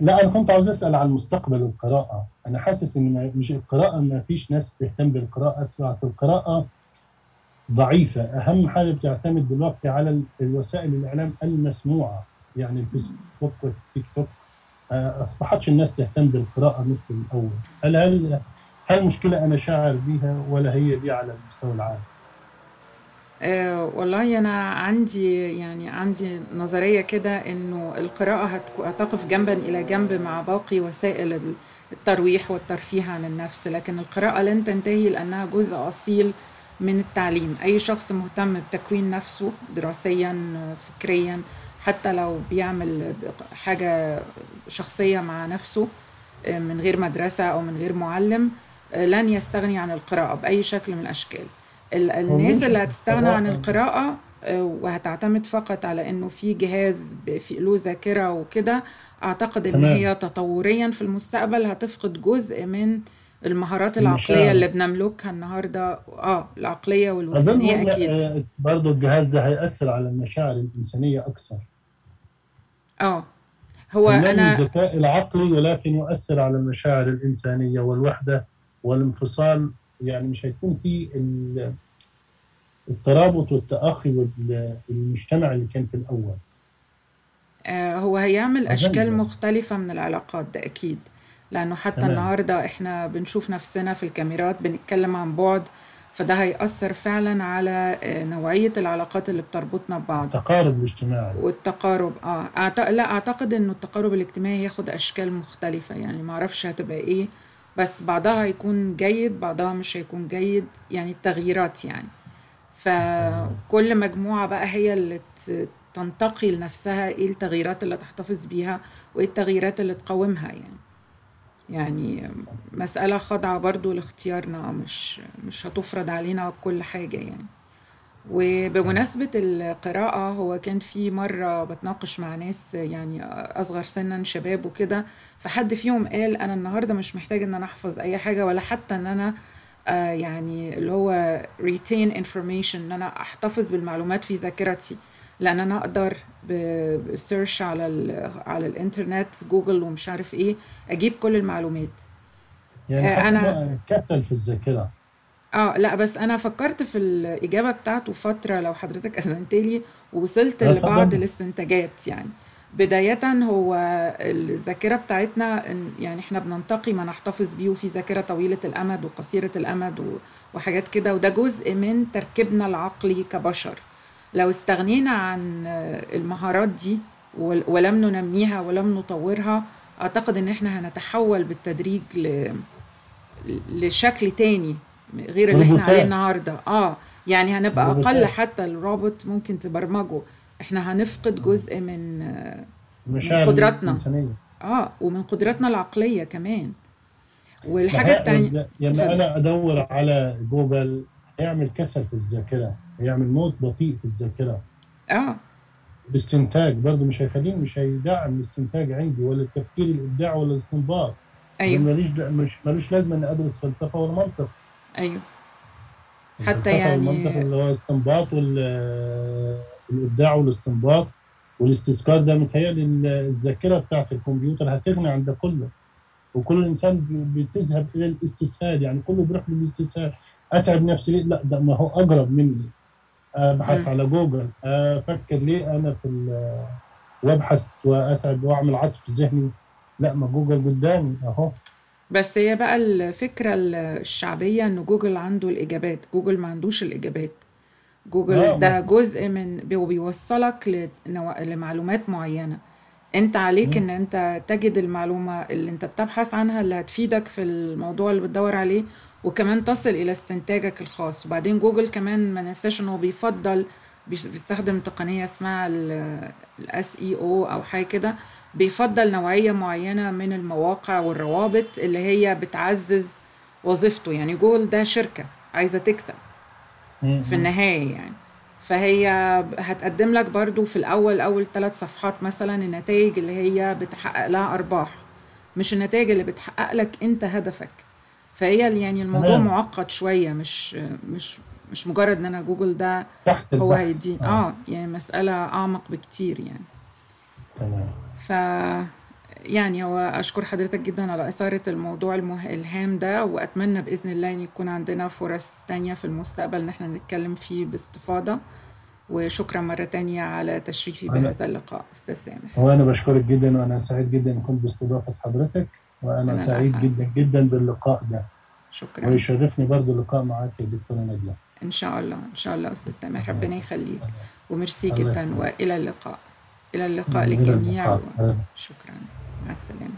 لا أنا كنت عاوز أسأل عن مستقبل القراءة. أنا حاسس إن مش القراءة ما فيش ناس تهتم بالقراءة سرعه القراءة ضعيفة. أهم حاجة بتعتمد دلوقتي على ال- الوسائل الإعلام المسموعة. يعني الفيسبوك والتيك توك. آه، أصبحتش الناس تهتم بالقراءة مثل الأول. هل هل هل مشكلة أنا شاعر بيها ولا هي دي على المستوى العام أه والله أنا عندي يعني عندي نظرية كده إنه القراءة هتقف جنبا إلى جنب مع باقي وسائل ال- الترويح والترفيه عن النفس. لكن القراءة لن تنتهي لأنها جزء أصيل من التعليم. أي شخص مهتم بتكوين نفسه دراسيا فكريا حتى لو بيعمل حاجة شخصية مع نفسه من غير مدرسة أو من غير معلم لن يستغني عن القراءة بأي شكل من الأشكال. ال- الناس اللي هتستغنى عن القراءة آه، وهتعتمد فقط على إنه في جهاز في له ذاكرة وكده. أعتقد إن. هي تطوريا في المستقبل هتفقد جزء من المهارات العقلية المشاعر. اللي بنملكها النهاردة. آه والوجدانية إن- أكيد. آه، برضو الجهاز ده هيأثر على المشاعر الإنسانية أكثر. آه. هو أنا الذكاء العقلي ولكن يؤثر على المشاعر الإنسانية والوحدة والانفصال يعني مش هيكون في ال- الترابط والتأخي والمجتمع اللي كان في الأول. آه، هو هيعمل أشكال يعني. مختلفة من العلاقات ده أكيد. لأنه حتى تمام. النهاردة إحنا بنشوف نفسنا في الكاميرات بنتكلم عن بعد فده هيأثر فعلا على آه، نوعية العلاقات اللي بتربطنا ببعض. تقارب الاجتماعي. والتقارب آه أعت... لا أعتقد إنه التقارب الاجتماعي هياخد أشكال مختلفة. يعني ما أعرفش هتبقى إيه بس بعضها هيكون جيد بعضها مش هيكون جيد يعني التغييرات يعني. فكل مجموعة بقى هي اللي تنتقي لنفسها إيه التغييرات اللي تحتفظ بيها وايه التغييرات اللي تقاومها يعني. يعني مسألة خاضعة برضو لاختيارنا مش مش هتفرض علينا كل حاجة يعني. وبمناسبة القراءة هو كان في مرة بتناقش مع ناس يعني أصغر سنا شباب وكده فحد فيهم قال أنا النهاردة مش محتاج إن أنا أحفظ أي حاجة ولا حتى إن أنا آه يعني اللي هو retain information إن أنا أحتفظ بالمعلومات في ذاكرتي. لأن أنا أقدر بسيرش على ال على الإنترنت جوجل ومش عارف إيه أجيب كل المعلومات. يعني آه، أنا- كسل في الذاكرة. آه لا بس أنا فكرت في الإجابة بتاعته فترة لو حضرتك اذنت لي ووصلت لا لبعض طبعاً. الاستنتاجات يعني. بداية هو الذاكرة بتاعتنا إن- يعني إحنا بننتقي ما نحتفظ بيه وفي ذاكرة طويلة الأمد وقصيرة الأمد و- وحاجات كده وده جزء من تركيبنا العقلي كبشر. لو استغنينا عن المهارات دي ول- ولم ننميها ولم نطورها أعتقد إن إحنا هنتحول بالتدريج ل... لشكل تاني. غير اللي إحنا. عليه النهارده. آه يعني هنبقى أقل. حتى الروبوت ممكن تبرمجه. إحنا هنفقد جزء من المشاعر قدراتنا. آه ومن قدراتنا العقلية كمان. والحاجة التانية لما. أنا أدور على جوجل هيعمل كسل في الذاكرة. هيعمل موت بطيء في الذاكرة. آه. الاستنتاج برضه مش هيخليني مش هيدعم الاستنتاج عندي ولا التفكير الابداعي ولا الاستنباط أيوه. ملوش مش ملوش لازمة إني أدرس فلسفة ولا منطق. أيوه. حتى الفلسفة يعني- والمنطق اللي هو الإستنباط والابداع والاستنباط والاستذكار ده متهيألي ال- الذاكرة بتاعت الكمبيوتر هتغني عن ده كله. وكل إنسان بتذهب إلى الاستسهال يعني كله بيروح للاستسهال. أتعب نفسي ليه؟ لا ده ما هو أقرب مني. أبحث. على جوجل أفكر ليه أنا في وأبحث وأتعب وأعمل عصف ذهني؟ لا ما جوجل قدامي أهو. بس هي بقى الفكرة الشعبية إن جوجل عنده الإجابات. جوجل ما عندوش الإجابات. جوجل ده جزء من بي- بيوصلك لنوع- لمعلومات معينة. أنت عليك. إن أنت تجد المعلومة اللي أنت بتبحث عنها اللي هتفيدك في الموضوع اللي بتدور عليه وكمان تصل إلى استنتاجك الخاص. وبعدين جوجل كمان ما ننساش انه بيفضل بيس- بيستخدم تقنية اسمها ال SEO أو حاجة كده. بيفضل نوعية معينة من المواقع والروابط اللي هي بتعزز وظيفته يعني جوجل ده شركة عايزة تكسب في النهاية يعني فهي هتقدم لك برضو في الأول أول ثلاث صفحات مثلا النتائج اللي هي بتحقق لها أرباح مش النتائج اللي بتحقق لك أنت هدفك فهي يعني الموضوع تمام. معقد شوية مش مش مش مجرد إن أنا جوجل ده هو. هيديني آه. آه يعني مسألة أعمق بكتير يعني تمام ف يعني هو أشكر حضرتك جدا على إثارة الموضوع. الهام ده وأتمنى بإذن الله أن يكون عندنا فرص تانية في المستقبل إن إحنا نتكلم فيه باستفاضة. وشكرا مرة تانية على تشريفي بهذا اللقاء أستاذ سامح. وأنا بشكرك جدا وأنا سعيد جدا إن كنت باستضافة حضرتك وأنا أنا سعيد الأسعد. جدا جدا باللقاء ده. شكرا. ويشرفني برضو اللقاء معاك يا دكتورة نجله إن شاء الله إن شاء الله أستاذ سامح. ربنا يخليك. وميرسي جدا. وإلى اللقاء. إلى اللقاء للجميع. شكرا مع السلامة.